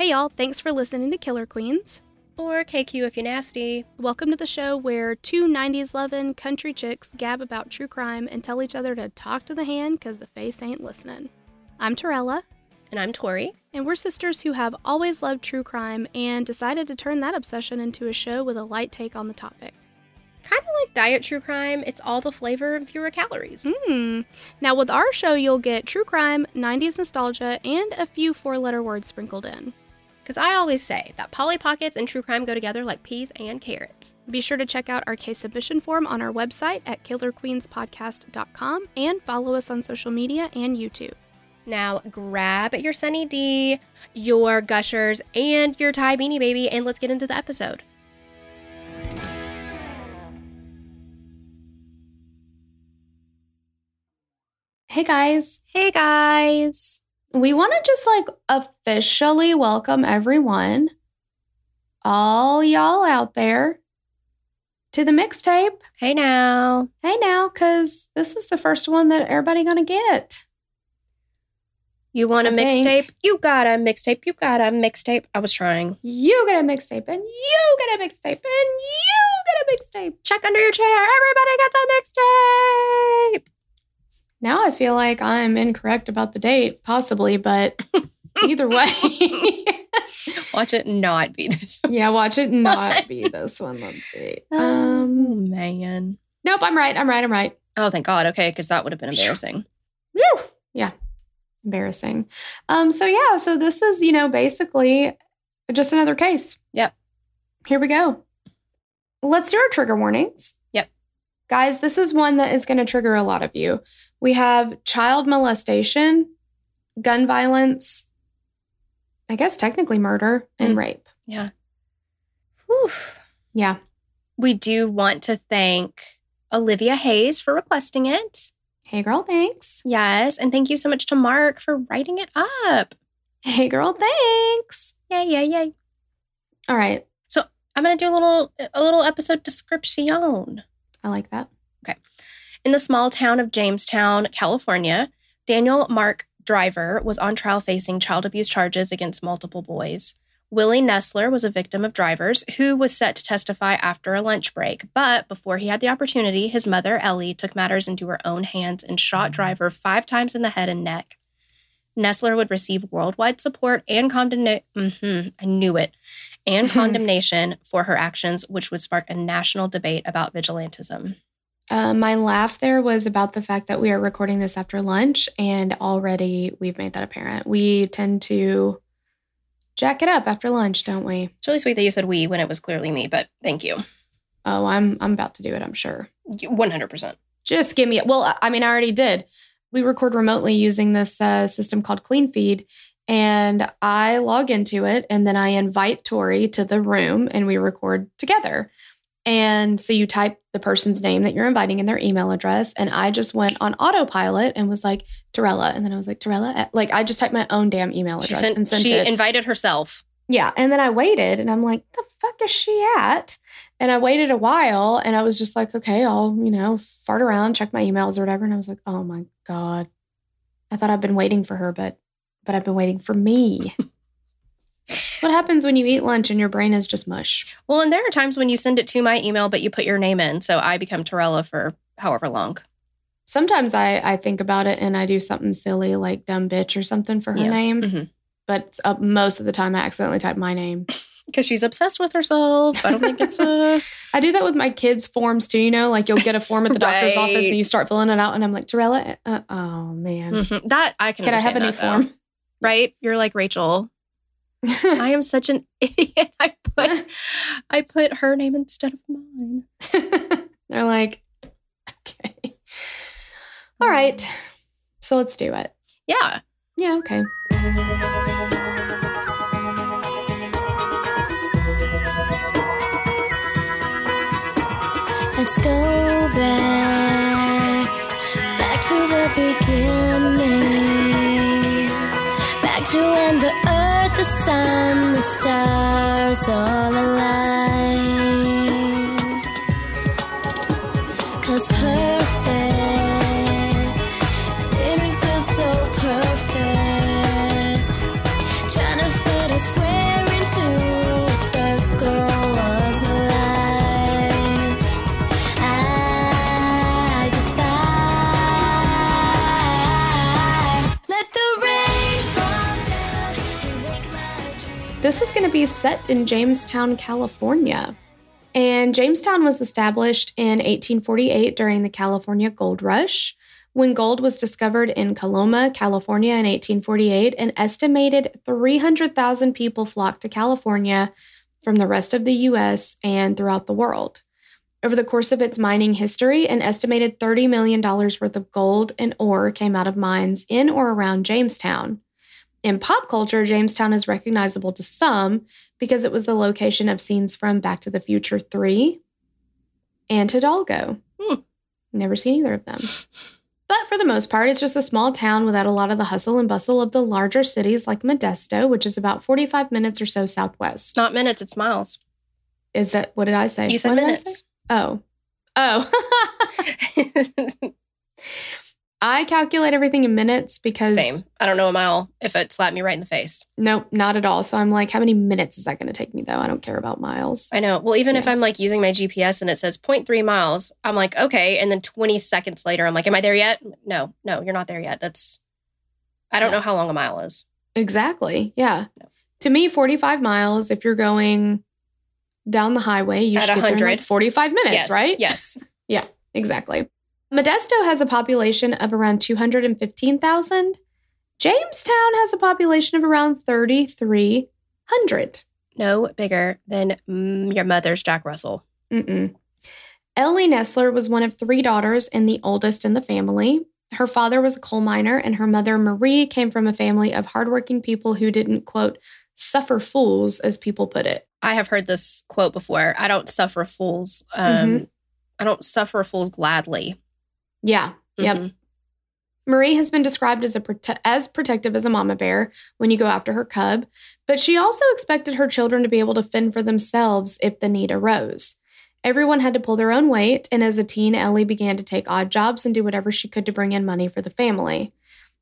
Hey y'all, thanks for listening to Killer Queens. Or KQ if you're nasty. Welcome to the show where two 90s loving country chicks gab about true crime and tell each other to talk to the hand because the face ain't listening. I'm Torella. And I'm Tori. And we're sisters who have always loved true crime and decided to turn that obsession into a show with a light take on the topic. Kind of like diet true crime, it's all the flavor and fewer calories. Hmm. Now, with our show, you'll get true crime, 90s nostalgia, and a few four letter words sprinkled in. Because I always say that Polly Pockets and true crime go together like peas and carrots. Be sure to check out our case submission form on our website at killerqueenspodcast.com and follow us on social media and YouTube. Now grab your Sunny D, your Gushers, and your Ty Beanie Baby, and let's get into the episode. Hey guys, Hey guys! We want to just like officially welcome everyone, all y'all out there, to the mixtape. Hey now! Hey now, because this is the first one that everybody gonna get. You want a mixtape? You got a mixtape. You got a mixtape. I was trying. You get a mixtape, and you get a mixtape, and you get a mixtape. Check under your chair. Everybody gets a mixtape. Now I feel like I'm incorrect about the date, possibly, but either way. Watch it not be this. One. Yeah, watch it not be this one. Let's see. Oh Um, man. nope, I'm right. I'm right. I'm right. Oh, thank God. Okay, because that would have been embarrassing. Whew. Yeah. Embarrassing. Um, so yeah, so this is, you know, basically just another case. Yep. Here we go. Let's do our trigger warnings. Guys, this is one that is going to trigger a lot of you. We have child molestation, gun violence, I guess technically murder, and Mm. rape. Yeah. Whew. Yeah. We do want to thank Olivia Hayes for requesting it. Hey girl, thanks. Yes, and thank you so much to Mark for writing it up. Hey girl, thanks. Yay, yay, yay. All right. So I'm gonna do a little a little episode description. I like that. Okay. In the small town of Jamestown, California, Daniel Mark Driver was on trial facing child abuse charges against multiple boys. Willie Nestler was a victim of Driver's who was set to testify after a lunch break. But before he had the opportunity, his mother, Ellie, took matters into her own hands and shot Driver five times in the head and neck. Nestler would receive worldwide support and condemnation. Mm-hmm, I knew it. And condemnation for her actions, which would spark a national debate about vigilantism. Uh, my laugh there was about the fact that we are recording this after lunch, and already we've made that apparent. We tend to jack it up after lunch, don't we? It's really sweet that you said we when it was clearly me, but thank you. Oh, I'm I'm about to do it. I'm sure. 100%. Just give me it. Well, I mean, I already did. We record remotely using this uh, system called CleanFeed, and I log into it, and then I invite Tori to the room, and we record together. And so you type the person's name that you're inviting and their email address, and I just went on autopilot and was like Torella, and then I was like Torella, eh, like I just typed my own damn email She, address sent, and sent she it. invited herself. Yeah. And then I waited and I'm like, the fuck is she at? And I waited a while and I was just like, okay, I'll, you know, fart around, check my emails or whatever. And I was like, oh my God. I thought I've been waiting for her, but but I've been waiting for me. That's what happens when you eat lunch and your brain is just mush. Well, and there are times when you send it to my email, but you put your name in. So I become Torella for however long. Sometimes I, I think about it and I do something silly like dumb bitch or something for her Yeah. name. Mhm. But uh, most of the time I accidentally type my name. Because she's obsessed with herself. I don't think it's uh I do that with my kids' forms too, you know, like you'll get a form at the doctor's office and you start filling it out and I'm like, Torella, uh, oh man. mhm. that I can. Can I have a new form? Though. Right? You're like Rachel. I am such an idiot. I put I put her name instead of mine. They're like, okay. All um, right. So let's do it. Yeah. Yeah, okay. Let's go stars all set in Jamestown, California. And Jamestown was established in 1848 during the California Gold Rush. When gold was discovered in Coloma, California in 1848, an estimated 300,000 people flocked to California from the rest of the US and throughout the world. Over the course of its mining history, an estimated $30 million worth of gold and ore came out of mines in or around Jamestown. In pop culture, Jamestown is recognizable to some because it was the location of scenes from Back to the Future 3 and Hidalgo. Hmm. Never seen either of them. But for the most part, it's just a small town without a lot of the hustle and bustle of the larger cities like Modesto, which is about 45 minutes or so southwest. It's not minutes, it's miles. Is that what did I say? You said What minutes. Oh. Oh. I calculate everything in minutes because Same. I don't know a mile if it slapped me right in the face. Nope, not at all. So I'm like, how many minutes is that going to take me though? I don't care about miles. I know. Well, even if I'm like using my GPS and it says 0.3 miles, I'm like, okay. And then 20 seconds later, I'm like, am I there yet? No, no, you're not there yet. That's, I don't Yeah. know how long a mile is. Exactly. Yeah. No. To me, 45 miles, if you're going down the highway, you At should get there in, like 45 minutes, yes. right? Yes. Yeah. Exactly. Modesto has a population of around 215,000. Jamestown has a population of around 3,300. No bigger than mm, your mother's Jack Russell. Mm-mm. Ellie Nestler was one of three daughters and the oldest in the family. Her father was a coal miner, and her mother, Marie, came from a family of hardworking people who didn't, quote, suffer fools, as people put it. I have heard this quote before. I don't suffer fools. Um, I don't suffer fools gladly. Yeah. Yep. Mhm. Marie has been described as a prote- as protective as a mama bear when you go after her cub, but she also expected her children to be able to fend for themselves if the need arose. Everyone had to pull their own weight, and as a teen, Ellie began to take odd jobs and do whatever she could to bring in money for the family.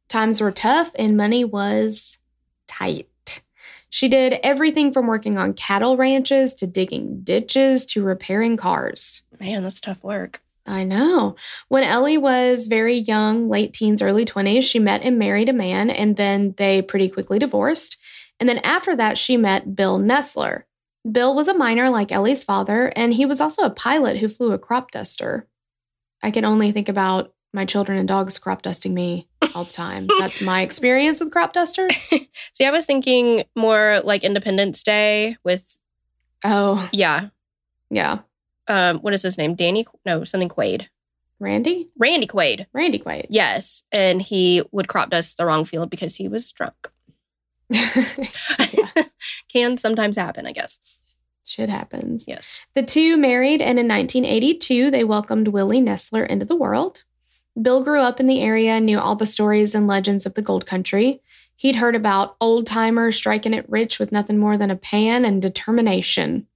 Times were tough, and money was tight. She did everything from working on cattle ranches to digging ditches to repairing cars. Man, that's tough work. I know. When Ellie was very young, late teens, early 20s, she met and married a man, and then they pretty quickly divorced. And then after that, she met Bill Nestler. Bill was a miner like Ellie's father, and he was also a pilot who flew a crop duster. I can only think about my children and dogs crop dusting me all the time. That's my experience with crop dusters. See, I was thinking more like Independence Day with, Oh, yeah. yeah. Um, what is his name? Danny? No, something Quaid. Randy? Randy Quaid. Randy Quaid. Yes. And he would crop dust the wrong field because he was drunk. Can sometimes happen, I guess. Shit happens. Yes. The two married, and in 1982, they welcomed Willie Nestler into the world. Bill grew up in the area and knew all the stories and legends of the gold country. He'd heard about old timers striking it rich with nothing more than a pan and determination.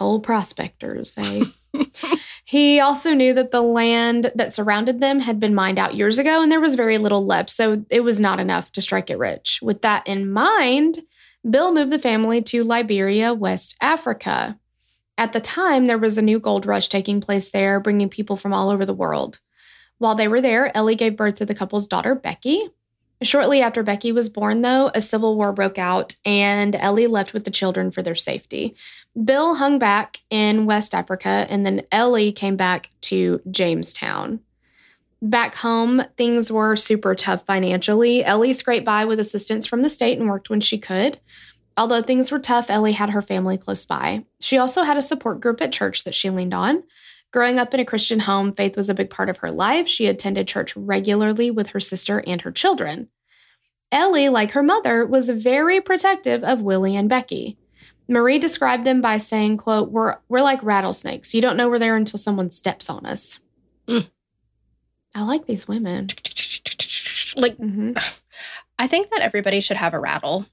Old prospectors, eh? he also knew that the land that surrounded them had been mined out years ago and there was very little left, so it was not enough to strike it rich. With that in mind, Bill moved the family to Liberia, West Africa. At the time, there was a new gold rush taking place there, bringing people from all over the world. While they were there, Ellie gave birth to the couple's daughter, Becky. Shortly after Becky was born, though, a civil war broke out and Ellie left with the children for their safety. Bill hung back in West Africa and then Ellie came back to Jamestown. Back home, things were super tough financially. Ellie scraped by with assistance from the state and worked when she could. Although things were tough, Ellie had her family close by. She also had a support group at church that she leaned on. Growing up in a Christian home, faith was a big part of her life. She attended church regularly with her sister and her children. Ellie, like her mother, was very protective of Willie and Becky. Marie described them by saying, quote, we're, we're like rattlesnakes. You don't know we're there until someone steps on us. Mm. I like these women. Like, hmm I think that everybody should have a rattle.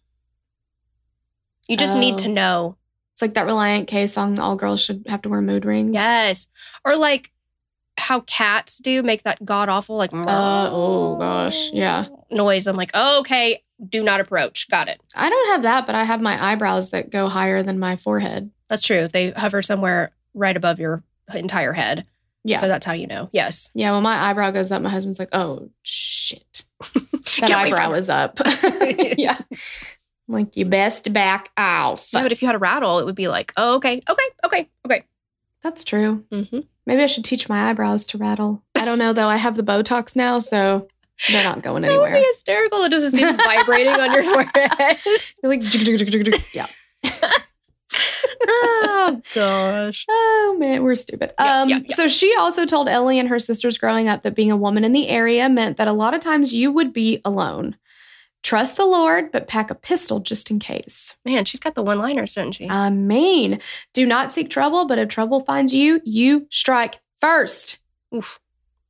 You just need to Oh. know. It's like that Relient K song, All Girls Should Have to Wear Mood Rings. Yes. Or like how cats do make that god awful, like, Uh, oh, gosh. Yeah. noise. I'm like, oh, okay, do not approach. Got it. I don't have that, but I have my eyebrows that go higher than my forehead. That's true. They hover somewhere right above your entire head. Yeah. So that's how you know. Yes. yeah, when my eyebrow goes up, my husband's like, oh, shit. That eyebrow is up. yeah. Like, you best back off. Yeah, but if you had a rattle, it would be like, oh, okay, okay, okay, okay. That's true. Mm-hmm. Maybe I should teach my eyebrows to rattle. I don't know, though. I have the Botox now, so they're not going That would be hysterical. It doesn't seem vibrating on your forehead. You're like, yeah. oh gosh. Oh man, we're stupid. Yeah, um, yeah, yeah. So she also told Ellie and her sisters growing up that being a woman in the area meant that a lot of times you would be alone. Trust the Lord, but pack a pistol just in case. Man, she's got the one liners, doesn't she? I mean, do not seek trouble, but if trouble finds you, you strike first. Oof.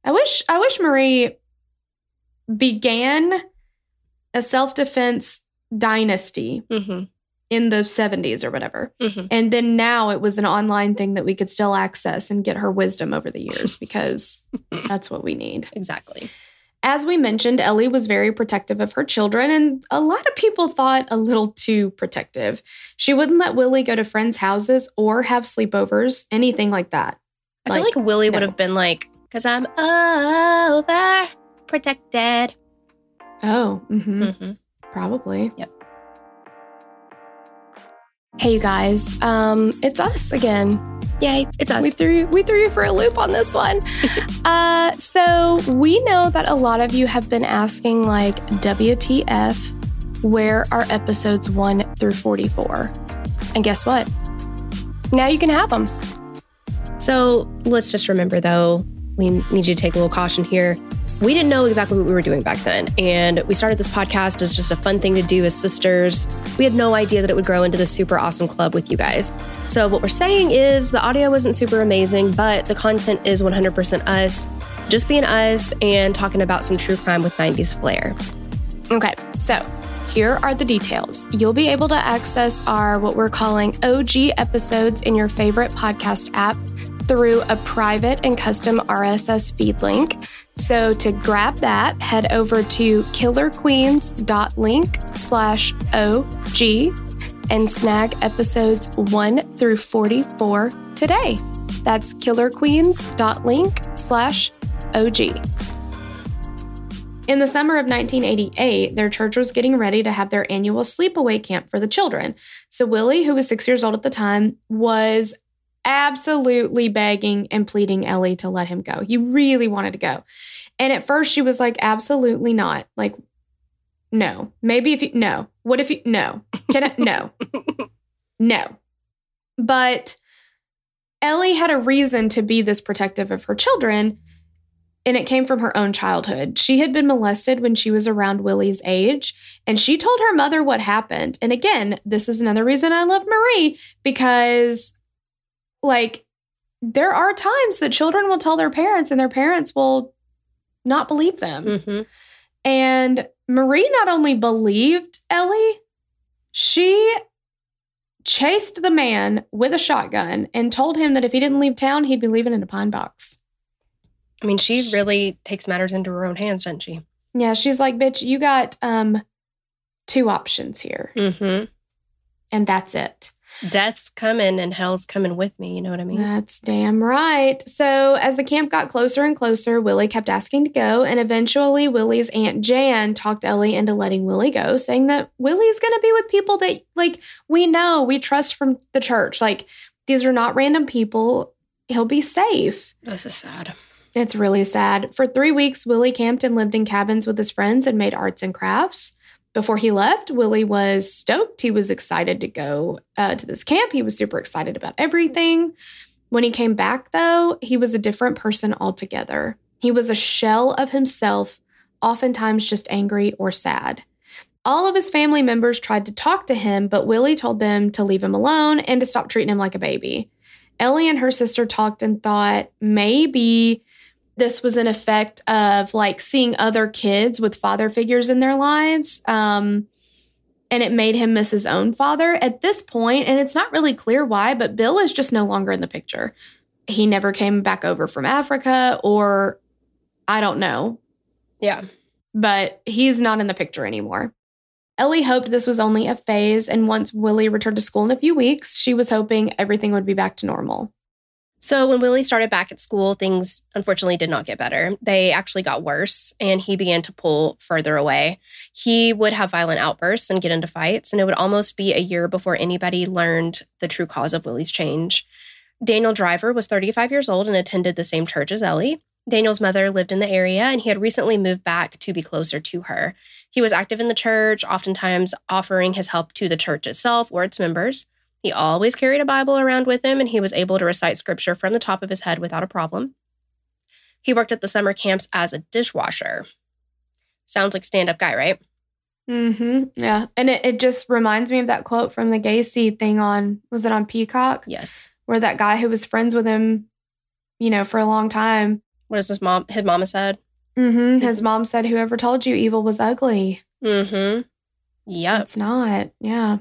I wish I wish Marie began a self-defense dynasty Mm-hmm. in the 70s or whatever. Mm-hmm. And then now it was an online thing that we could still access and get her wisdom over the years because that's what we need. Exactly. As we mentioned, Ellie was very protective of her children, and a lot of people thought a little too protective. She wouldn't let Willie go to friends' houses or have sleepovers, anything like that. I feel like Willie would have been like, because I'm over protected. Oh, hmm Mm-hmm. probably. Yep. Hey, you guys, um, it's us again. Yay, it's us. We threw you, we threw you for a loop on this one. uh, so we know that a lot of you have been asking, like, WTF? Where are episodes one through forty-four? And guess what? Now you can have them. So let's just remember, though, we need you to take a little caution here. We didn't know exactly what we were doing back then. And we started this podcast as just a fun thing to do as sisters. We had no idea that it would grow into this super awesome club with you guys. So, what we're saying is the audio wasn't super amazing, but the content is 100% us, just being us and talking about some true crime with 90s flair. Okay, so here are the details. You'll be able to access our what we're calling OG episodes in your favorite podcast app through a private and custom RSS feed link. So to grab that, head over to killerqueens.link slash OG and snag episodes 1 through 44 today. That's killerqueens.link slash OG. In the summer of 1988, their church was getting ready to have their annual sleepaway camp for the children. So Willie, who was six years old at the time, was absolutely begging and pleading Ellie to let him go. He really wanted to go. And at first, she was like, absolutely not. Like, no. Maybe if you, no. What if you, no. Can I, no. no. But Ellie had a reason to be this protective of her children and it came from her own childhood. She had been molested when she was around Willie's age, and she told her mother what happened. And again, this is another reason I love Marie because, like, there are times that children will tell their parents, and their parents will not believe them. Mm-hmm. And Marie not only believed Ellie, she chased the man with a shotgun and told him that if he didn't leave town, he'd be leaving in a pine box. I mean, she really takes matters into her own hands, doesn't she? Yeah, she's like, bitch, you got um two options here, Mm-hmm. and that's it. Death's coming and hell's coming with me. You know what I mean? That's damn right. So, as the camp got closer and closer, Willie kept asking to go. And eventually, Willie's Aunt Jan talked Ellie into letting Willie go, saying that Willie's going to be with people that, like, we know, we trust from the church. Like, these are not random people. He'll be safe. This is sad. It's really sad. For three weeks, Willie camped and lived in cabins with his friends and made arts and crafts. Before he left, Willie was stoked. He was excited to go uh, to this camp. He was super excited about everything. When he came back, though, he was a different person altogether. He was a shell of himself, oftentimes just angry or sad. All of his family members tried to talk to him, but Willie told them to leave him alone and to stop treating him like a baby. Ellie and her sister talked and thought maybe this was an effect of like seeing other kids with father figures in their lives. Um, and it made him miss his own father at this point, And it's not really clear why, but Bill is just no longer in the picture. He never came back over from Africa, or I don't know. Yeah. But he's not in the picture anymore. Ellie hoped this was only a phase, and once Willie returned to school in a few weeks, she was hoping everything would be back to normal. So when Willie started back at school, things unfortunately did not get better. They actually got worse, and he began to pull further away. He would have violent outbursts and get into fights, and it would almost be a year before anybody learned the true cause of Willie's change. Daniel Driver was 35 years old and attended the same church as Ellie. Daniel's mother lived in the area, and he had recently moved back to be closer to her. He was active in the church, oftentimes offering his help to the church itself or its members. He always carried a Bible around with him, and he was able to recite scripture from the top of his head without a problem. He worked at the summer camps as a dishwasher. Sounds like stand up guy, right? Mm-hmm. Yeah. And it, it just reminds me of that quote from the Gacy thing on, was it on Peacock? Yes. Where that guy who was friends with him, you know, for a long time. What is his mom? His mama said? Mm-hmm. His mom said, whoever told you evil was ugly. Mm-hmm. Yep. It's not. Yeah.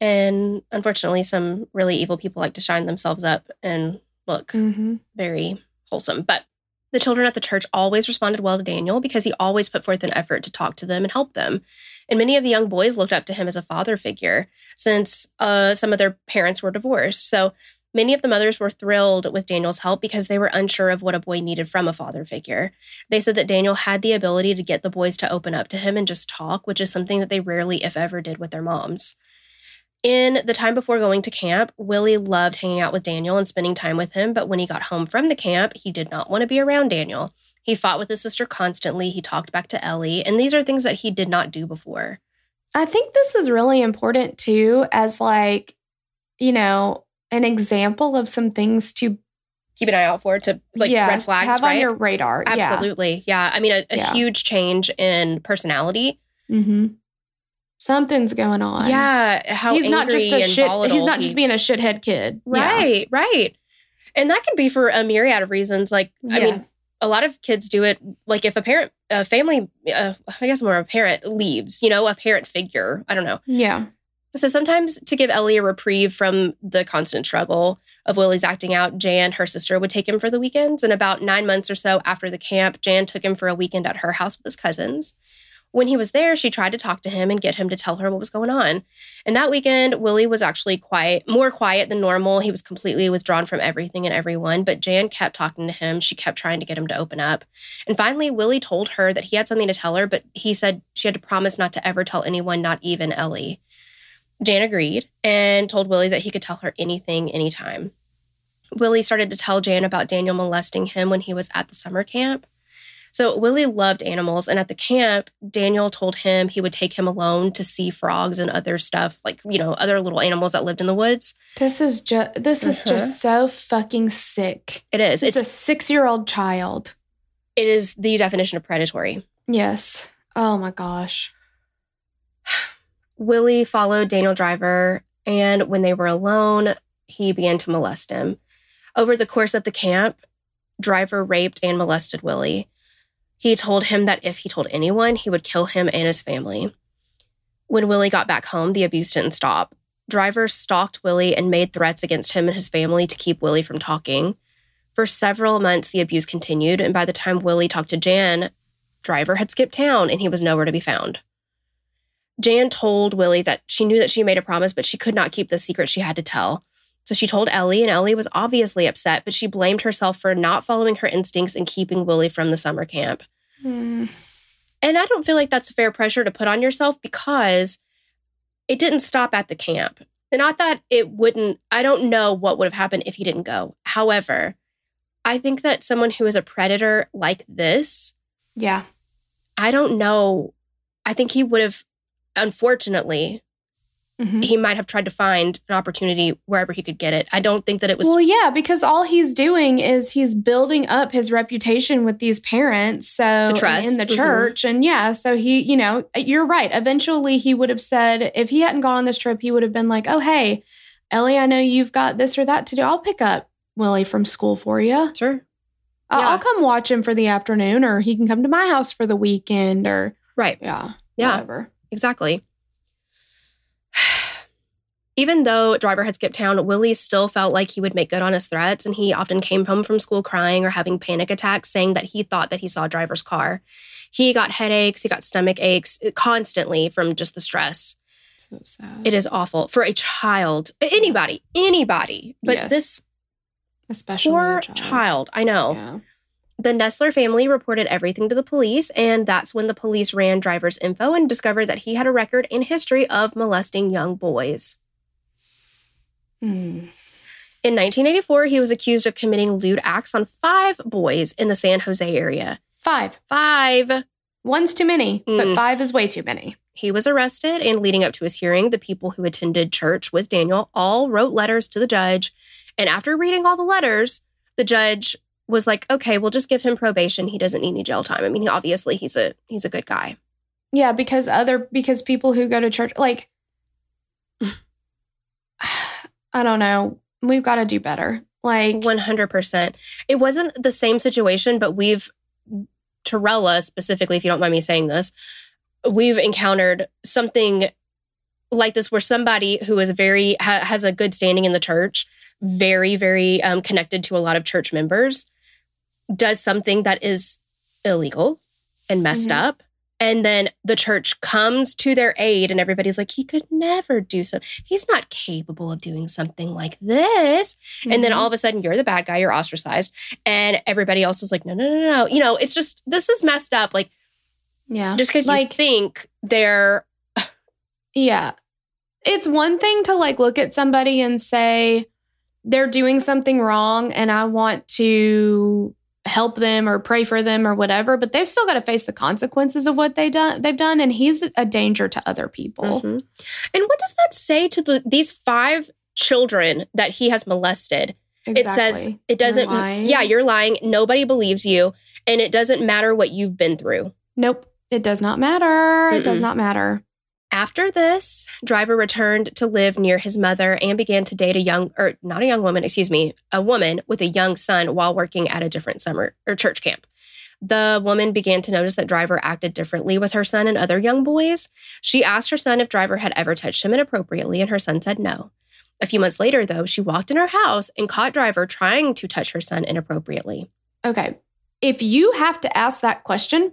And unfortunately, some really evil people like to shine themselves up and look mm-hmm. very wholesome. But the children at the church always responded well to Daniel because he always put forth an effort to talk to them and help them. And many of the young boys looked up to him as a father figure since uh, some of their parents were divorced. So many of the mothers were thrilled with Daniel's help because they were unsure of what a boy needed from a father figure. They said that Daniel had the ability to get the boys to open up to him and just talk, which is something that they rarely, if ever, did with their moms. In the time before going to camp, Willie loved hanging out with Daniel and spending time with him, but when he got home from the camp, he did not want to be around Daniel. He fought with his sister constantly. He talked back to Ellie, and these are things that he did not do before. I think this is really important too, as like, you know, an example of some things to keep an eye out for to like yeah, red flags, have right? on your radar. Absolutely, yeah. yeah. I mean, a, a Yeah. huge change in personality. Mm-hmm. Something's going on. Yeah, how he's not just a shit. He's not he- just being a shithead kid. Yeah. Right, right. And that can be for a myriad of reasons. Like, I mean, a lot of kids do it. Like, if a parent, a family, uh, I guess more a parent leaves, you know, a parent figure, I don't know. Yeah. So sometimes to give Ellie a reprieve from the constant struggle of Willie's acting out, Jan, her sister, would take him for the weekends. And about nine months or so after the camp, Jan took him for a weekend at her house with his cousins. When he was there, she tried to talk to him and get him to tell her what was going on. And that weekend, Willie was actually quiet, more quiet than normal. He was completely withdrawn from everything and everyone, but Jan kept talking to him. She kept trying to get him to open up. And finally, Willie told her that he had something to tell her, but he said she had to promise not to ever tell anyone, not even Ellie. Jan agreed and told Willie that he could tell her anything, anytime. Willie started to tell Jan about Daniel molesting him when he was at the summer camp. So Willie loved animals, and at the camp, Daniel told him he would take him alone to see frogs and other stuff, like you know, other little animals that lived in the woods. This is just this is Uh-huh. just so fucking sick. It is. It's It's a six year old child. it is the definition of predatory. Yes. Oh my gosh. Willie followed Daniel Driver, and when they were alone, he began to molest him. Over the course of the camp, Driver raped and molested Willie. He told him that if he told anyone, he would kill him and his family. When Willie got back home, the abuse didn't stop. Driver stalked Willie and made threats against him and his family to keep Willie from talking. For several months, the abuse continued, and by the time Willie talked to Jan, Driver had skipped town and he was nowhere to be found. Jan told Willie that she knew that she made a promise, but she could not keep the secret she had to tell. So she told Ellie, and Ellie was obviously upset, but she blamed herself for not following her instincts and keeping Willie from the summer camp. Hmm. And I don't feel like that's a fair pressure to put on yourself because it didn't stop at the camp. Not that it wouldn't, I don't know what would have happened if he didn't go. However, I think that someone who is a predator like this, Yeah. I don't know. I think he would have, unfortunately, Mhm. he might have tried to find an opportunity wherever he could get it. I don't think that it was. well, yeah, because all he's doing is he's building up his reputation with these parents. So To trust. in the Mhm. church, and yeah, so he, you know, you're right. Eventually, he would have said if he hadn't gone on this trip, he would have been like, "Oh, hey, Ellie, I know you've got this or that to do. I'll pick up Willie from school for you. sure. I'll, Yeah. I'll come watch him for the afternoon, or he can come to my house for the weekend, or Right. yeah, Yeah. whatever. Exactly. Even though Driver had skipped town, Willie still felt like he would make good on his threats, and he often came home from school crying or having panic attacks, saying that he thought that he saw Driver's car. He got headaches, he got stomach aches eh, constantly from just the stress. So sad. It is awful for a child, anybody, anybody, but Yes. this especially poor a child. child. I know. Yeah. The Nestler family reported everything to the police, and that's when the police ran Driver's info and discovered that he had a record and history of molesting young boys. Hmm. In 1984, he was accused of committing lewd acts on five boys in the San Jose area. Five. Five. One's too many, but Mm. five is way too many. He was arrested, and leading up to his hearing, the people who attended church with Daniel all wrote letters to the judge. And after reading all the letters, the judge was like, "Okay, we'll just give him probation. He doesn't need any jail time. I mean, he, obviously he's a he's a good guy." Yeah, because other because people who go to church like I don't know. We've got to do better. Like 100%. It wasn't the same situation, but we've, Torella specifically, if you don't mind me saying this, we've encountered something like this where somebody who is very, ha- has a good standing in the church, very, very um, connected to a lot of church members, does something that is illegal and messed Mhm. up. And then the church comes to their aid, and everybody's like, he could never do so. He's not capable of doing something like this. And then Mhm. all of a sudden, you're the bad guy, you're ostracized. And everybody else is like, no, no, no, no. You know, it's just, this is messed up. Like, yeah. just because you think they're, yeah. It's one thing to like look at somebody and say they're doing something wrong and I want to help them or pray for them or whatever, but they've still got to face the consequences of what they done they've done and he's a danger to other people. Mhm. and what does that say to the, these five children that he has molested? It says it doesn't, You're yeah, you're lying. Nobody believes you. And it doesn't matter what you've been through. Nope. It does not matter. It does not matter. After this, Driver returned to live near his mother and began to date a young, or not a young woman, excuse me, a woman with a young son while working at a different summer or church camp. The woman began to notice that Driver acted differently with her son and other young boys. She asked her son if Driver had ever touched him inappropriately, and her son said no. A few months later, though, she walked in her house and caught Driver trying to touch her son inappropriately. Okay. If you have to ask that question,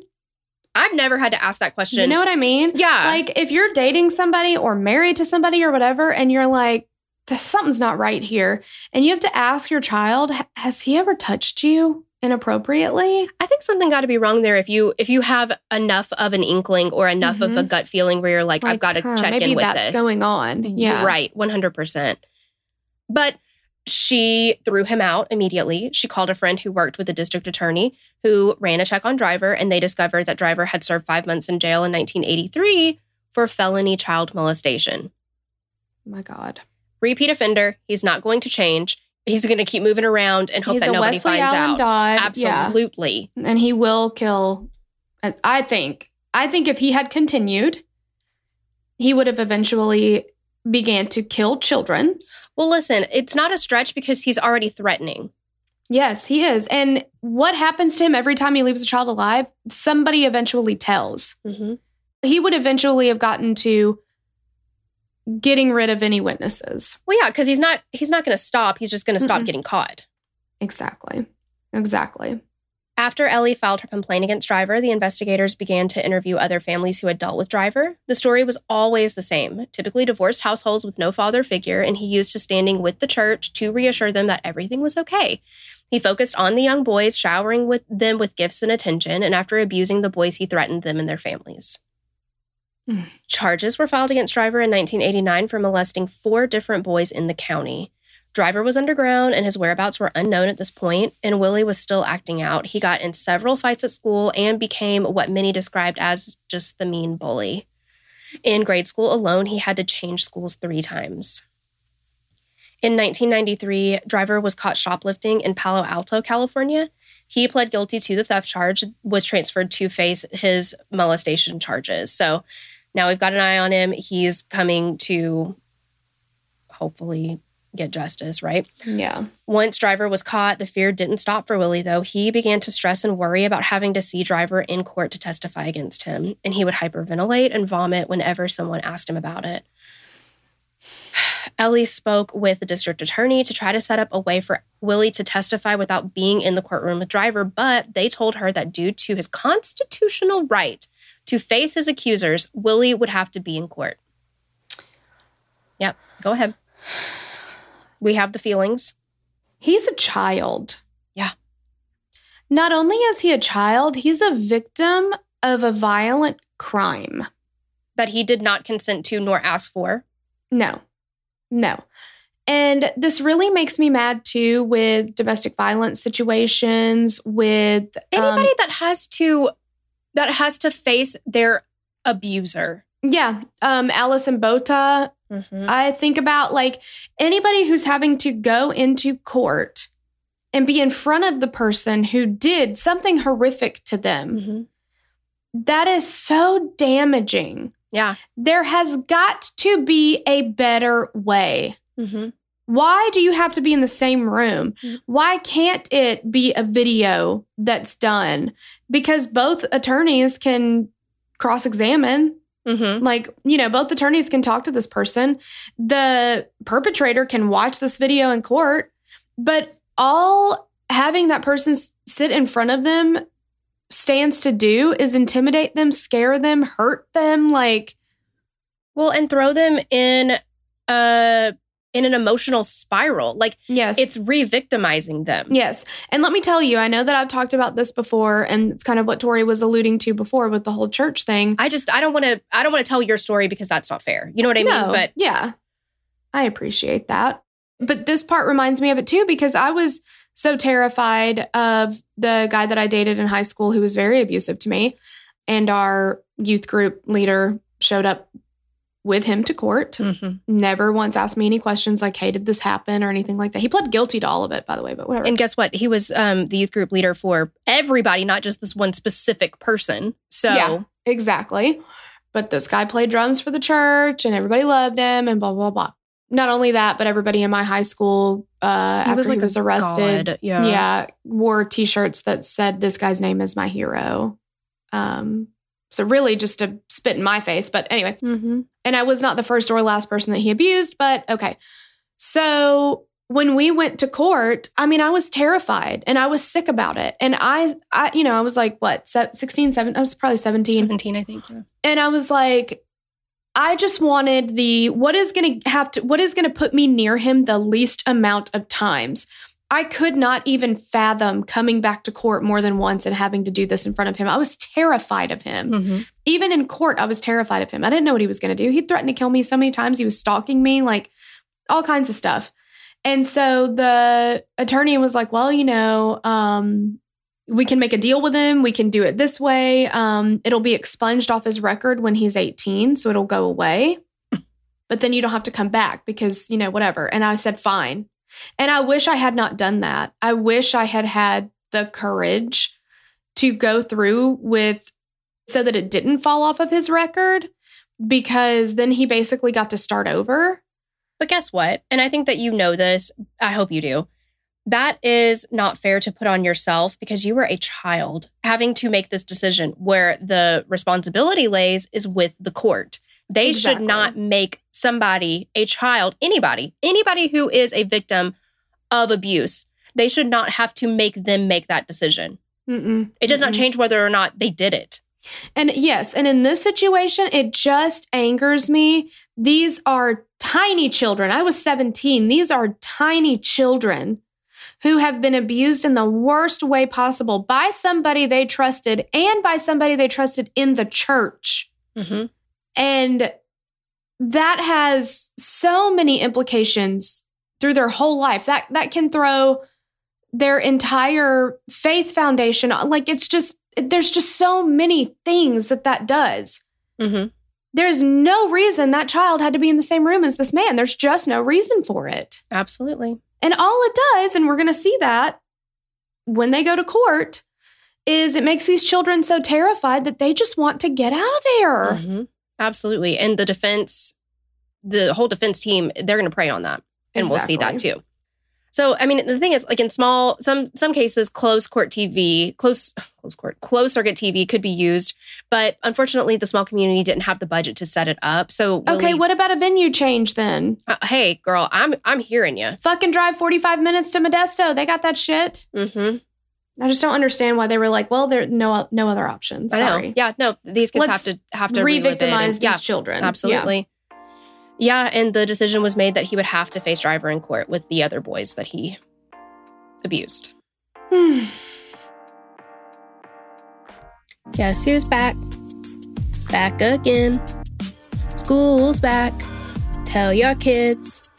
I've never had to ask that question. you know what I mean? yeah. Like if you're dating somebody or married to somebody or whatever, and you're like, something's not right here, and you have to ask your child, has he ever touched you inappropriately? I think something got to be wrong there if you if you have enough of an inkling or enough of a mm-hmm. gut feeling where you're like, I've got to huh, check in with that's this. going on. Yeah. Right, 100%. But she threw him out immediately. She called a friend who worked with the district attorney who ran a check on Driver, and they discovered that Driver had served five months in jail in 1983 for felony child molestation. Oh my God. Repeat offender. He's not going to change. He's going to keep moving around and hope He's that nobody Westley finds Allan out. Dodd. Yeah. Absolutely. And he will kill. I think. I think if he had continued, he would have eventually began to kill children. Well, listen, it's not a stretch because he's already threatening. Yes, he is. And what happens to him every time he leaves a child alive? Somebody eventually tells. Mm-hmm. He would eventually have gotten to getting rid of any witnesses. Well, yeah, because he's not he's not going to stop. He's just going to stop getting caught. Exactly. Exactly. After Ellie filed her complaint against Driver, the investigators began to interview other families who had dealt with Driver. The story was always the same typically divorced households with no father figure, and he used his standing with the church to reassure them that everything was okay. He focused on the young boys, showering with them with gifts and attention, and after abusing the boys, he threatened them and their families. Mm. Charges were filed against Driver in 1989 for molesting four different boys in the county. Driver was underground and his whereabouts were unknown at this point, and Willie was still acting out. He got in several fights at school and became what many described as just the mean bully. In grade school alone, he had to change schools three times. In 1993, Driver was caught shoplifting in Palo Alto, California. He pled guilty to the theft charge, was transferred to face his molestation charges. So now we've got an eye on him. He's coming to hopefully get justice, right? Yeah. Once Driver was caught, the fear didn't stop for Willie, though. He began to stress and worry about having to see Driver in court to testify against him, and he would hyperventilate and vomit whenever someone asked him about it. Ellie spoke with the district attorney to try to set up a way for Willie to testify without being in the courtroom with Driver, but they told her that due to his constitutional right to face his accusers, Willie would have to be in court. Yep, go ahead. We have the feelings. He's a child. Yeah. Not only is he a child, he's a victim of a violent crime. that he did not consent to nor ask for. No, no. And this really makes me mad too with domestic violence situations, with um, Anybody that has to that has to face their abuser. yeah, um, Alison Botha. I think about like anybody who's having to go into court and be in front of the person who did something horrific to them. Mhm. That is so damaging. Yeah. There has got to be a better way. Mm-hmm. Why do you have to be in the same room? Mhm. Why can't it be a video that's done? Because both attorneys can cross examine. Mm-hmm. Like, you know, both attorneys can talk to this person. The perpetrator can watch this video in court, but all having that person sit in front of them stands to do is intimidate them, scare them, hurt them. Like, Well, and throw them in uh in an emotional spiral. Like yes. it's re-victimizing them. Yes. And let me tell you, I know that I've talked about this before, and it's kind of what Tori was alluding to before with the whole church thing. I just I don't want to I don't want to tell your story because that's not fair. You know what I mean? But yeah, I appreciate that. But this part reminds me of it too because I was so terrified of the guy that I dated in high school who was very abusive to me. And our youth group leader showed up with him to court. Mhm. Never once asked me any questions like, hey, did this happen or anything like that. He pled guilty to all of it, by the way, but whatever. and guess what? He was um the youth group leader for everybody, not just this one specific person. So Yeah. Exactly. But this guy played drums for the church and everybody loved him and blah, blah, blah. Not only that, but everybody in my high school, uh, after was like he was arrested, god, yeah. yeah, wore t shirts that said, This guy's name is my hero. Um, so really just to spit in my face. But anyway, Mhm. and I was not the first or last person that he abused, but okay. So when we went to court, I mean, I was terrified and I was sick about it. And I, I you know, I was like, what, se- 16, 17, I was probably 17. 17, I think. Yeah. And I was like, I just wanted the what is going to have to, what is going to put me near him the least amount of times. I could not even fathom coming back to court more than once and having to do this in front of him. I was terrified of him Mhm. even in court, I was terrified of him. I didn't know what he was going to do. He threatened to kill me so many times. He was stalking me, like all kinds of stuff. And so the attorney was like, "Well, you know, um, we can make a deal with him. We can do it this way. Um, it'll be expunged off his record when he's 18, so it'll go away. But then you don't have to come back because you know whatever." And I said, "Fine." And I wish I had not done that. I wish I had had the courage to go through with so that it didn't fall off of his record because then he basically got to start over. But guess what? And I think that you know this. I hope you do. That is not fair to put on yourself because you were a child having to make this decision where the responsibility lays is with the court. They should not make somebody, a child, anybody, anybody who is a victim of abuse, they should not have to make them make that decision. Mm-mm. It does not Mm-mm. change whether or not they did it. And yes, and in this situation, it just angers me. These are tiny children. I was 17. These are tiny children who have been abused in the worst way possible by somebody they trusted and by somebody they trusted in the church. hmm And that has so many implications through their whole life. That that can throw their entire faith foundation like it's just there's just so many things that that does. hmm There's no reason that child had to be in the same room as this man. There's just no reason for it. Absolutely. And all it does, and we're going to see that when they go to court, is it makes these children so terrified that they just want to get out of there. Mhm. Absolutely. And the defense, the whole defense team, they're going to prey on that. And we'll see that too. So, I mean, the thing is, like in small, some some cases, closed court TV, close close court, closed circuit TV could be used, but unfortunately, the small community didn't have the budget to set it up. So, Okay, what about a venue change then? uh, hey, girl, I'm I'm hearing you. Fucking drive 45 minutes to Modesto. They got that shit. hmm I just don't understand why they were like, well, there no no other options. I know. Sorry. Yeah, no, these kids Let's have to have to Re-victimize and- yeah, these children. Absolutely. Yeah. And the decision was made that he would have to face Driver in court with the other boys that he abused. Yeah. Guess who's back? Back again. School's back. Tell your kids.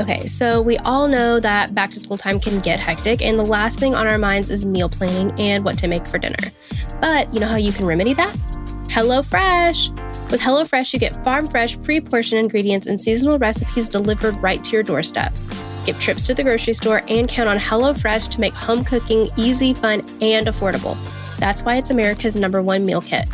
Okay, so we all know that back to school time can get hectic, and the last thing on our minds is meal planning and what to make for dinner. But you know how you can remedy that? HelloFresh! With HelloFresh, you get farm fresh, pre portioned ingredients and seasonal recipes delivered right to your doorstep. Skip trips to the grocery store and count on HelloFresh to make home cooking easy, fun, and affordable. That's why it's America's number one meal kit.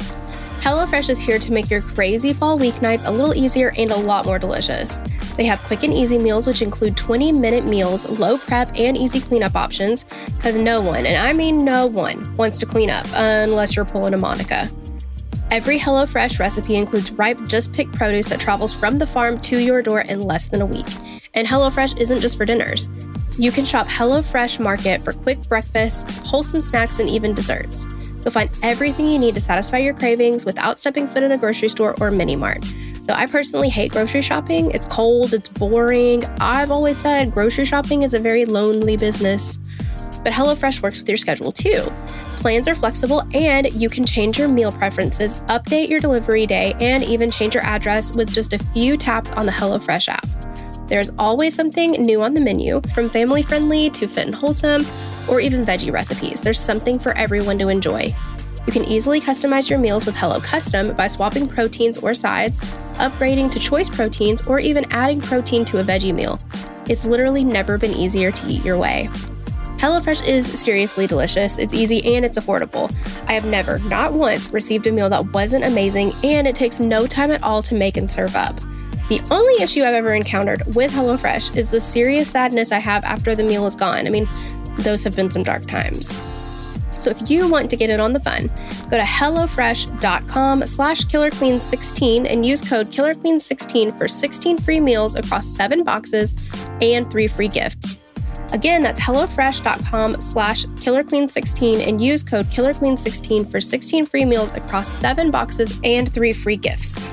HelloFresh is here to make your crazy fall weeknights a little easier and a lot more delicious. They have quick and easy meals, which include 20 minute meals, low prep, and easy cleanup options, because no one, and I mean no one, wants to clean up unless you're pulling a Monica. Every HelloFresh recipe includes ripe, just picked produce that travels from the farm to your door in less than a week. And HelloFresh isn't just for dinners. You can shop HelloFresh Market for quick breakfasts, wholesome snacks, and even desserts. You'll find everything you need to satisfy your cravings without stepping foot in a grocery store or mini mart. So, I personally hate grocery shopping. It's cold, it's boring. I've always said grocery shopping is a very lonely business. But HelloFresh works with your schedule too. Plans are flexible and you can change your meal preferences, update your delivery day, and even change your address with just a few taps on the HelloFresh app. There's always something new on the menu, from family friendly to fit and wholesome, or even veggie recipes. There's something for everyone to enjoy. You can easily customize your meals with Hello Custom by swapping proteins or sides, upgrading to choice proteins, or even adding protein to a veggie meal. It's literally never been easier to eat your way. HelloFresh is seriously delicious. It's easy and it's affordable. I have never, not once, received a meal that wasn't amazing, and it takes no time at all to make and serve up. The only issue I've ever encountered with HelloFresh is the serious sadness I have after the meal is gone. I mean, those have been some dark times. So if you want to get in on the fun, go to HelloFresh.com slash KillerQueen16 and use code KillerQueen16 for 16 free meals across seven boxes and three free gifts. Again, that's HelloFresh.com slash KillerQueen16 and use code KillerQueen16 for 16 free meals across seven boxes and three free gifts.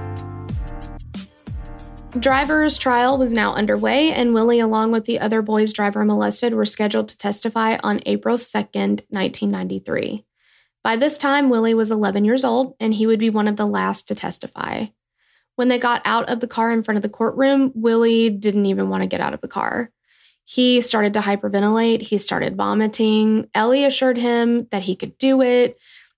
Driver's trial was now underway, and Willie, along with the other boys driver molested, were scheduled to testify on April 2nd, 1993. By this time, Willie was 11 years old, and he would be one of the last to testify. When they got out of the car in front of the courtroom, Willie didn't even want to get out of the car. He started to hyperventilate, he started vomiting. Ellie assured him that he could do it,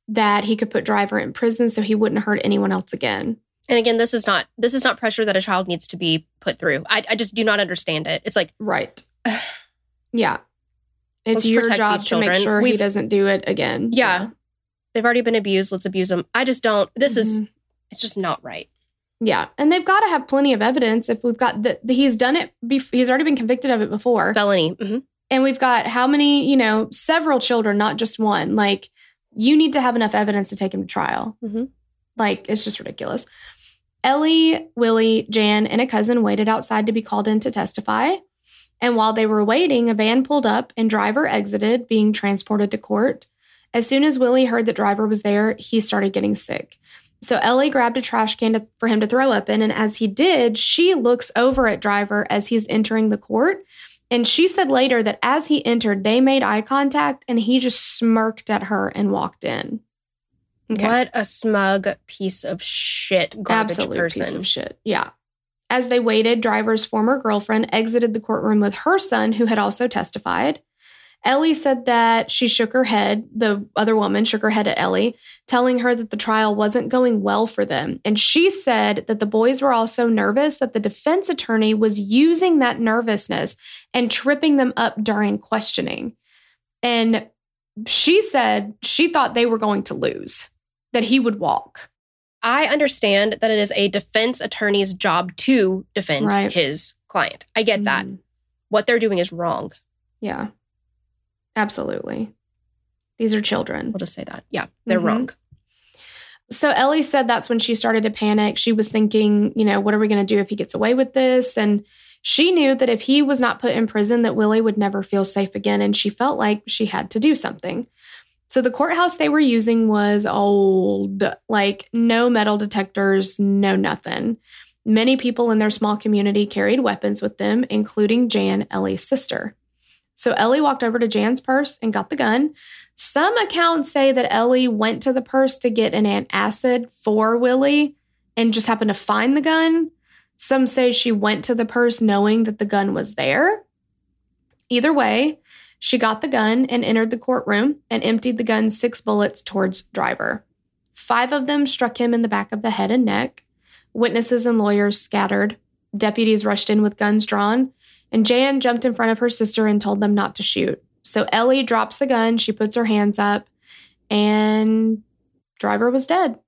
that he could put Driver in prison so he wouldn't hurt anyone else again. And again, this is not this is not pressure that a child needs to be put through. I, I just do not understand it. It's like Right. yeah. It's your job to make sure he We've- doesn't do it again. Yeah. they've already been abused. Let's abuse them. I just don't. This is Mhm. it's just not right. Yeah. And they've got to have plenty of evidence if we've got that he's done it bef- he's already been convicted of it before. Felony. hmm And we've got how many, you know, several children, not just one. Like you need to have enough evidence to take him to trial. Mhm. Like it's just ridiculous. Ellie, Willie, Jan, and a cousin waited outside to be called in to testify. And while they were waiting, a van pulled up and Driver exited, being transported to court. As soon as Willie heard that Driver was there, he started getting sick. So Ellie grabbed a trash can to, for him to throw up in, and as he did, she looks over at Driver as he's entering the court. And she said later that as he entered, they made eye contact and he just smirked at her and walked in. What a smug piece of shit garbage Absolute person. piece of shit. Yeah. As they waited, Driver's former girlfriend exited the courtroom with her son, who had also testified. Ellie said that she shook her head. The other woman shook her head at Ellie, telling her that the trial wasn't going well for them. And she said that the boys were also nervous that the defense attorney was using that nervousness and tripping them up during questioning. And she said she thought they were going to lose, that he would walk. I understand that it is a defense attorney's job to defend Right. his client. I get that. Mhm. What they're doing is wrong. Yeah. Absolutely. These are children. We'll just say that. Yeah, they're Mhm. wrong. So Ellie said that's when she started to panic. She was thinking, you know, what are we going to do if he gets away with this? And she knew that if he was not put in prison that Willie would never feel safe again and she felt like she had to do something. So the courthouse they were using was old, like no metal detectors, no nothing. Many people in their small community carried weapons with them, including Jan, Ellie's sister. So Ellie walked over to Jan's purse and got the gun. Some accounts say that Ellie went to the purse to get an antacid for Willie and just happened to find the gun. Some say she went to the purse knowing that the gun was there. Either way, she got the gun and entered the courtroom and emptied the gun's six bullets towards Driver. Five of them struck him in the back of the head and neck. Witnesses and lawyers scattered. Deputies rushed in with guns drawn, and Jan jumped in front of her sister and told them not to shoot. So Ellie drops the gun, she puts her hands up, and Driver was dead.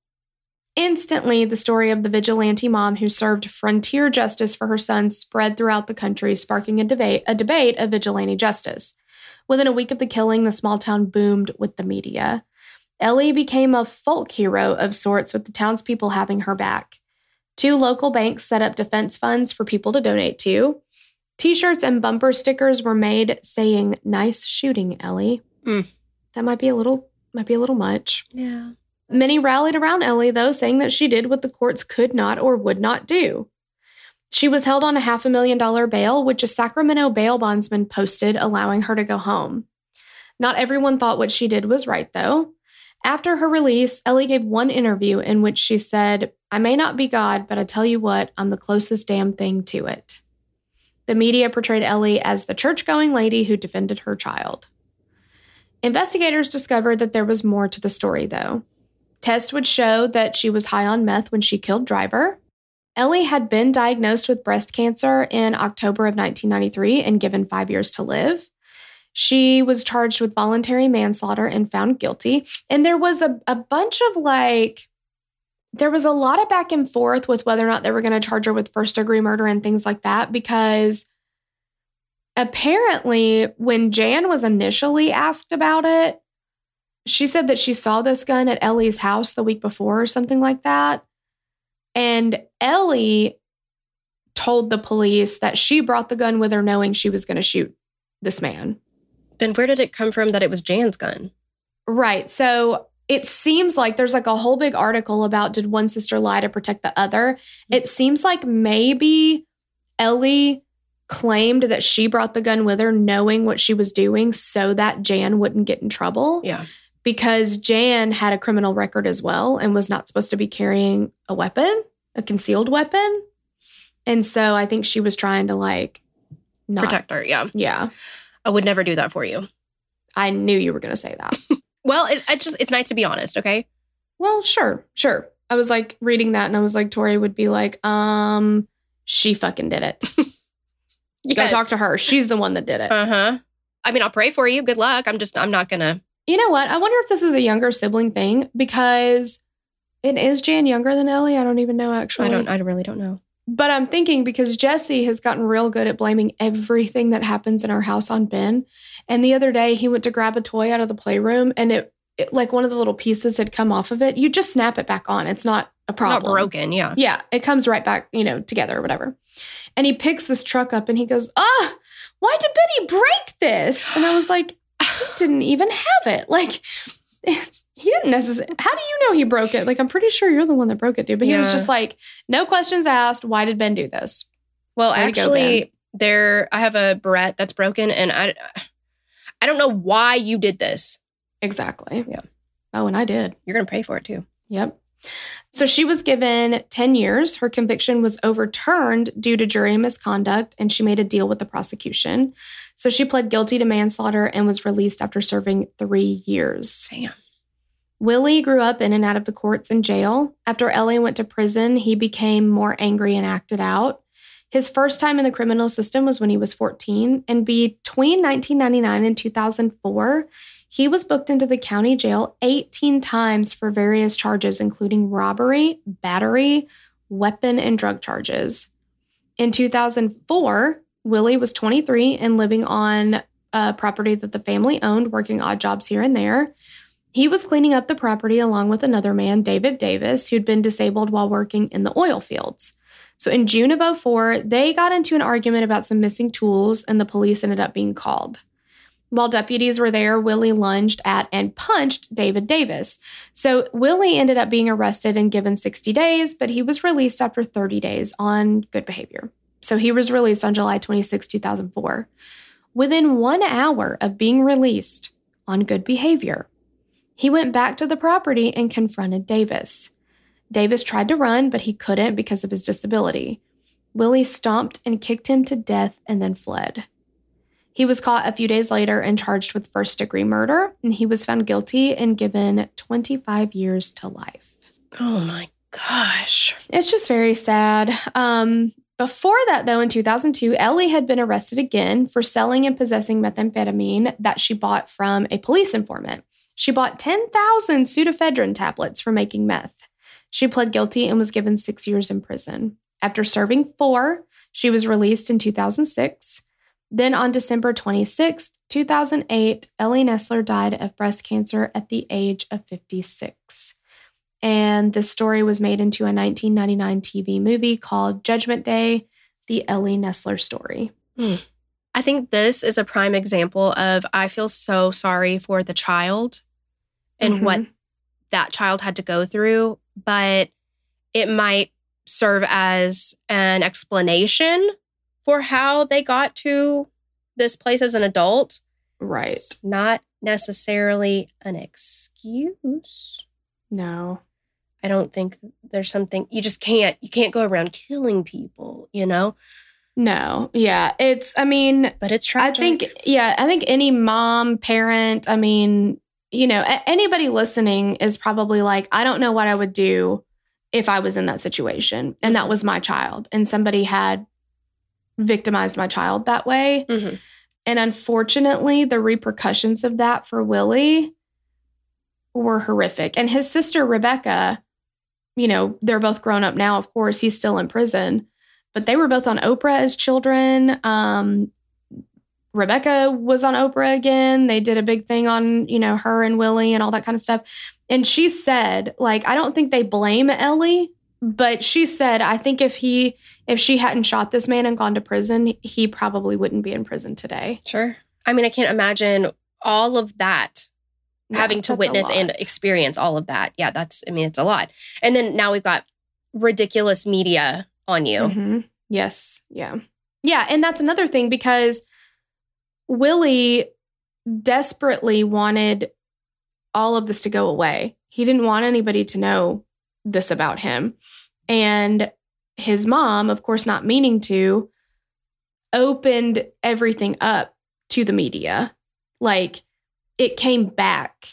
Instantly, the story of the vigilante mom who served frontier justice for her son spread throughout the country, sparking a debate, a debate of vigilante justice. Within a week of the killing, the small town boomed with the media. Ellie became a folk hero of sorts, with the townspeople having her back. Two local banks set up defense funds for people to donate to. T shirts and bumper stickers were made saying, Nice shooting, Ellie. Mm. That might be a little might be a little much. Yeah. Many rallied around Ellie, though, saying that she did what the courts could not or would not do. She was held on a half a million dollar bail, which a Sacramento bail bondsman posted, allowing her to go home. Not everyone thought what she did was right, though. After her release, Ellie gave one interview in which she said, I may not be God, but I tell you what, I'm the closest damn thing to it. The media portrayed Ellie as the church going lady who defended her child. Investigators discovered that there was more to the story, though. Tests would show that she was high on meth when she killed Driver. Ellie had been diagnosed with breast cancer in October of 1993 and given five years to live. She was charged with voluntary manslaughter and found guilty. And there was a, a bunch of like, there was a lot of back and forth with whether or not they were going to charge her with first degree murder and things like that because apparently when Jan was initially asked about it, she said that she saw this gun at Ellie's house the week before or something like that. And Ellie told the police that she brought the gun with her knowing she was going to shoot this man. Then where did it come from that it was Jan's gun? Right. So it seems like there's like a whole big article about did one sister lie to protect the other? Mm-hmm. It seems like maybe Ellie claimed that she brought the gun with her knowing what she was doing so that Jan wouldn't get in trouble. Yeah. Because Jan had a criminal record as well and was not supposed to be carrying a weapon, a concealed weapon. And so I think she was trying to like not Protect her. Yeah. Yeah. I would never do that for you. I knew you were going to say that. Well, it, it's just, it's nice to be honest. Okay. Well, sure, sure. I was like reading that and I was like, Tori would be like, um, she fucking did it. You gotta talk to her. She's the one that did it. Uh huh. I mean, I'll pray for you. Good luck. I'm just, I'm not gonna. you know what? I wonder if this is a younger sibling thing because it is Jan younger than Ellie. I don't even know actually. I don't. I really don't know. But I'm thinking because Jesse has gotten real good at blaming everything that happens in our house on Ben. And the other day he went to grab a toy out of the playroom and it, it like one of the little pieces had come off of it. You just snap it back on. It's not a problem. Not broken. Yeah. Yeah, it comes right back, you know, together or whatever. And he picks this truck up and he goes, Ah, why did Betty break this? And I was like, he didn't even have it. Like, he didn't necessarily. How do you know he broke it? Like, I'm pretty sure you're the one that broke it, dude. But he was just like, no questions asked. Why did Ben do this? Well, Way to go, actually, there I have a barrette that's broken, and I, I don't know why you did this. Exactly. Yeah. Oh, and I did. You're gonna pay for it too. Yep. So she was given 10 years. Her conviction was overturned due to jury misconduct, and she made a deal with the prosecution. So she pled guilty to manslaughter and was released after serving three years. Damn. Willie grew up in and out of the courts and jail. After Ellie went to prison, he became more angry and acted out. His first time in the criminal system was when he was 14, and between 1999 and 2004, he was booked into the county jail 18 times for various charges, including robbery, battery, weapon, and drug charges. In 2004, Willie was 23 and living on a property that the family owned, working odd jobs here and there. He was cleaning up the property along with another man, David Davis, who'd been disabled while working in the oil fields. So in June of 04, they got into an argument about some missing tools, and the police ended up being called. While deputies were there, Willie lunged at and punched David Davis. So Willie ended up being arrested and given 60 days, but he was released after 30 days on good behavior. So he was released on July 26, 2004. Within one hour of being released on good behavior, he went back to the property and confronted Davis. Davis tried to run, but he couldn't because of his disability. Willie stomped and kicked him to death and then fled. He was caught a few days later and charged with first degree murder, and he was found guilty and given 25 years to life. Oh my gosh. It's just very sad. Um, before that, though, in 2002, Ellie had been arrested again for selling and possessing methamphetamine that she bought from a police informant. She bought 10,000 pseudoephedrine tablets for making meth. She pled guilty and was given six years in prison. After serving four, she was released in 2006. Then on December 26, 2008, Ellie Nesler died of breast cancer at the age of 56. And this story was made into a 1999 TV movie called Judgment Day The Ellie Nesler Story. I think this is a prime example of I feel so sorry for the child and Mhm. what that child had to go through, but it might serve as an explanation for how they got to this place as an adult. Right. It's not necessarily an excuse. No. I don't think there's something you just can't you can't go around killing people, you know? No. Yeah. It's, I mean, But it's tragic. I think, yeah, I think any mom, parent, I mean, you know, anybody listening is probably like, I don't know what I would do if I was in that situation. And that was my child. And somebody had victimized my child that way. Mhm. And unfortunately, the repercussions of that for Willie were horrific. And his sister, Rebecca, you know, they're both grown up now, of course, he's still in prison, but they were both on Oprah as children. Um, Rebecca was on Oprah again. They did a big thing on, you know, her and Willie and all that kind of stuff. And she said, like, I don't think they blame Ellie, but she said, I think if he, if she hadn't shot this man and gone to prison, he probably wouldn't be in prison today. Sure. I mean, I can't imagine all of that Yeah, having to witness and experience all of that. Yeah, that's, I mean, it's a lot. And then now we've got ridiculous media on you. Mhm. Yes. Yeah. Yeah. And that's another thing because Willie desperately wanted all of this to go away. He didn't want anybody to know this about him. And his mom, of course, not meaning to, opened everything up to the media. Like it came back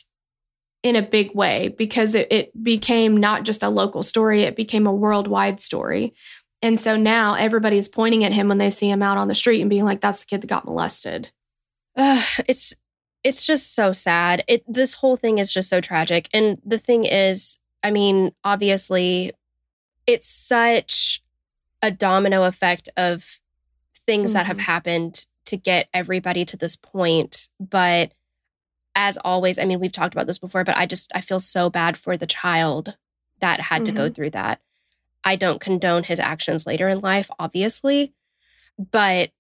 in a big way because it, it became not just a local story, it became a worldwide story. And so now everybody's pointing at him when they see him out on the street and being like, that's the kid that got molested. Ugh, it's it's just so sad. It this whole thing is just so tragic. And the thing is, I mean, obviously, it's such a domino effect of things that have Mhm. happened to get everybody to this point. But as always, I mean, we've talked about this before, but I just I feel so bad for the child that had to go through that. I don't condone his actions later in life, obviously, but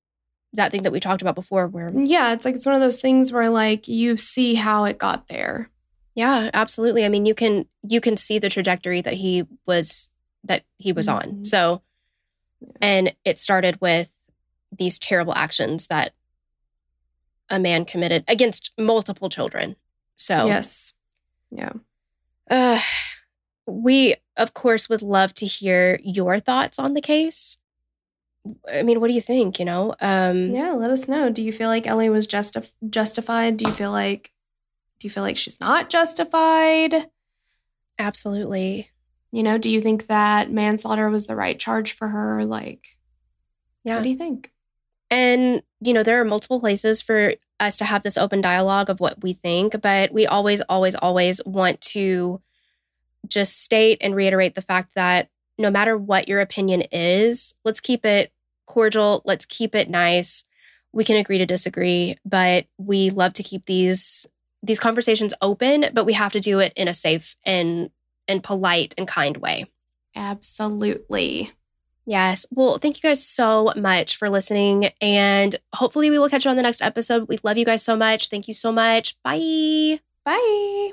that thing that we talked about before where Yeah, it's like it's one of those things where like you see how it got there. Yeah, absolutely. I mean, you can you can see the trajectory that he was that he was on. Mhm. So and it started with these terrible actions that a man committed against multiple children. So Yes. Yeah. uh, we of course would love to hear your thoughts on the case. I mean, what do you think, you know? Um Yeah, let us know. Do you feel like Ellie was justi- justified? Do you feel like do you feel like she's not justified? absolutely. You know, do you think that manslaughter was the right charge for her? Like, Yeah. what do you think? And, you know, there are multiple places for us to have this open dialogue of what we think, but we always, always, always want to just state and reiterate the fact that no matter what your opinion is, let's keep it cordial, let's keep it nice. We can agree to disagree, but we love to keep these these conversations open, but we have to do it in a safe and and polite and kind way. Absolutely. Yes. Well, thank you guys so much for listening. And hopefully, we will catch you on the next episode. We love you guys so much. Thank you so much. Bye. Bye.